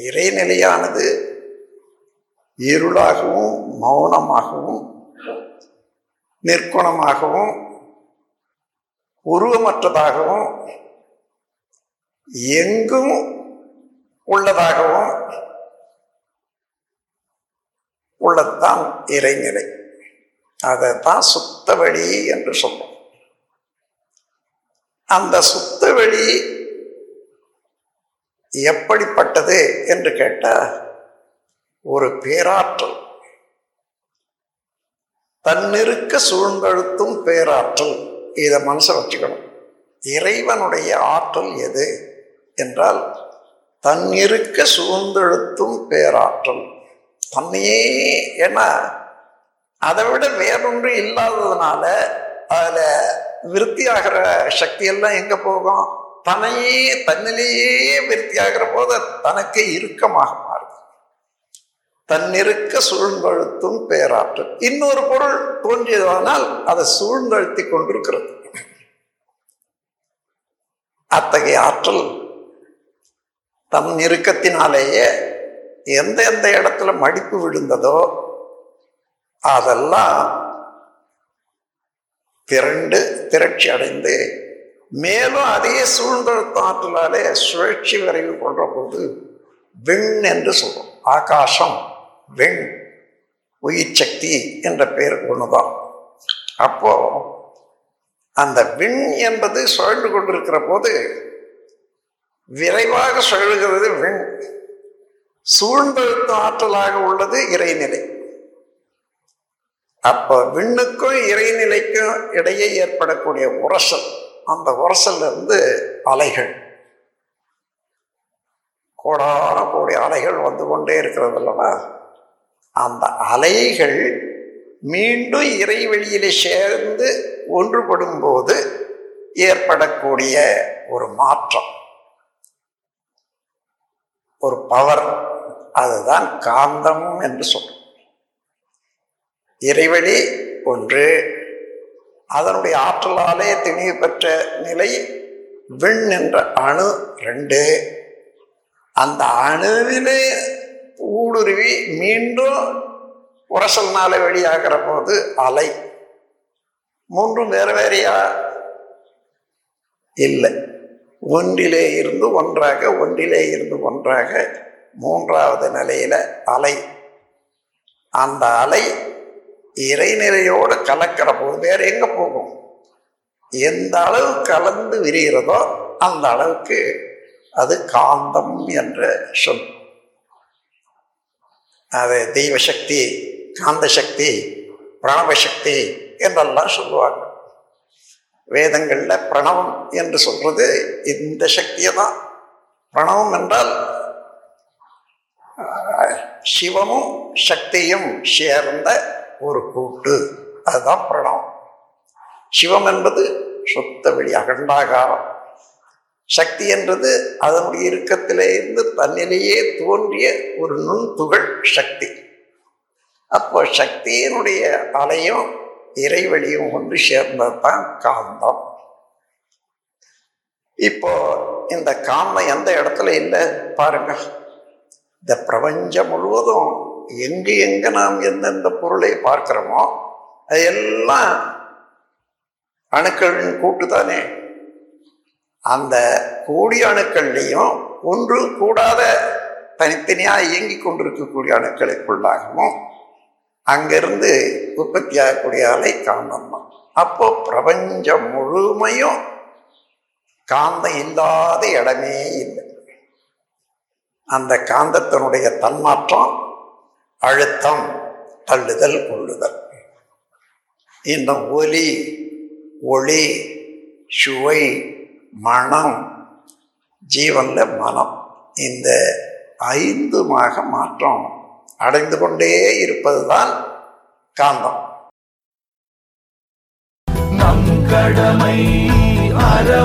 இறைநிலையானது இருளாகவும் மௌனமாகவும் நிற்குணமாகவும் உருவமற்றதாகவும் எங்கும் உள்ளதாகவும் உள்ளதுதான் இறைநிலை. அதைத்தான் சுத்த வழி என்று சொல்லும் அந்த சுத்த வழி எப்படிப்பட்டது என்று கேட்டால் ஒரு பேராற்றல். தன்னிருக்க சூழ்ந்தழுத்தும் பேராற்றல். இதை மனசை வச்சுக்கணும். இறைவனுடைய ஆற்றல் எது என்றால் தன்னிருக்க சூழ்ந்தெழுத்தும் பேராற்றல். தன்னையே ஏன்னா அதை விட வேறொன்று இல்லாததுனால அதில் விருத்தியாகிற சக்தியெல்லாம் எங்கே போகும்? தன்னையே தன்னிலேயே விருத்தியாகிற போது தனக்கு இறுக்கமாக மாறுது. தன்னிருக்க சூழ்ந்தழுத்தும் பேராற்றல். இன்னொரு பொருள் தோன்றியதானால் அதை சூழ்ந்தழுத்தி கொண்டிருக்கிறது. அத்தகைய ஆற்றல் தன் இறுக்கத்தினாலேயே எந்த எந்த இடத்துல மடிப்பு விழுந்ததோ அதெல்லாம் திரண்டு திரட்சி அடைந்து மேலும் அதே சூழ்ந்தழுத்த ஆற்றலாலே சுழற்சி விரைவு கொள்ற போது விண் என்று சொல்றோம். ஆகாசம் விண் உயிர் சக்தி என்ற பெயர் ஒண்ணுதான். அப்போ அந்த விண் என்பது சுழன்று கொண்டிருக்கிற போது விரைவாக சுழல்கிறது விண். சூழ்ந்தெழுத்த ஆற்றலாக உள்ளது இறைநிலை. அப்போ விண்ணுக்கும் இறைநிலைக்கும் இடையே ஏற்படக்கூடிய உரசல் அந்த உரசல்ல இருந்து அலைகள். கோடான கோடி அலைகள் வந்து கொண்டே இருக்கிறது அல்லவா அந்த அலைகள் மீண்டும் இறைவெளியிலே சேர்ந்து ஒன்றுபடும் போது ஏற்படக்கூடிய ஒரு மாற்றம். ஒரு பவர் அதுதான் காந்தம் என்று சொல்றோம். இறைவெளி ஒன்று அதனுடைய ஆற்றலாலே திணிவு பெற்ற நிலை விண் என்ற அணு ரெண்டு. அந்த அணுவிலே ஊடுருவி மீண்டும் உரசல்னால வெளியாகிற போது அலை. மூன்றும் வேறு வேறையா? இல்லை. ஒன்றிலே இருந்து ஒன்றாக ஒன்றிலே இருந்து ஒன்றாக மூன்றாவது நிலையில் அலை. அந்த அலை இறைநிலையோடு கலக்கிற போது வேற எங்கே போகும்? எந்த அளவு கலந்து விரிகிறதோ அந்த அளவுக்கு அது காந்தம் என்ற சொல். அது தெய்வ சக்தி காந்த சக்தி பிரணவ சக்தி என்றெல்லாம் சொல்லுவாங்க. வேதங்களில் பிரணவம் என்று சொல்றது இந்த சக்தியை தான். பிரணவம் என்றால் சிவமும் சக்தியும் சேர்ந்த ஒரு கூட்டு அதுதான் பிரணவம். சிவம் என்பது சுத்த வெளி அகண்டாகாரம். சக்தி என்றது அதனுடைய இறுக்கத்திலே இருந்து தன்னிலேயே தோன்றிய ஒரு நுண்துகள் சக்தி. அப்போ சக்தியினுடைய அலையும் இறைவெளியும் ஒன்று சேர்ந்தது தான் காந்தம். இப்போ இந்த காந்தம் எந்த இடத்துல இல்லை? பாருங்க. இந்த பிரபஞ்சம் முழுவதும் எங்கு எங்க நாம் எந்தெந்த பொருளை பார்க்கிறோமோ அது எல்லாம் அணுக்களின் கூட்டு தானே அந்த கூடிய அணுக்கள்லையும் ஒன்று கூடாத தனித்தனியாக இயங்கி கொண்டிருக்கக்கூடிய அணுக்களுக்குள்ளாகவும் அங்கிருந்து உற்பத்தி ஆகக்கூடிய அலை காந்தம் அப்போ பிரபஞ்சம் முழுமையும் காந்தம் இல்லாத இடமே இல்லை. அந்த காந்தத்தினுடைய தன்மாற்றம் அழுத்தம் தள்ளுதல் கொள்ளுதல். இந்த ஒலி ஒளி சுவை மனம் ஜீவனில் மனம். இந்த ஐந்துமாக மாற்றம் அடைந்து கொண்டே இருப்பதுதான் காந்தம். நம் கடமை அற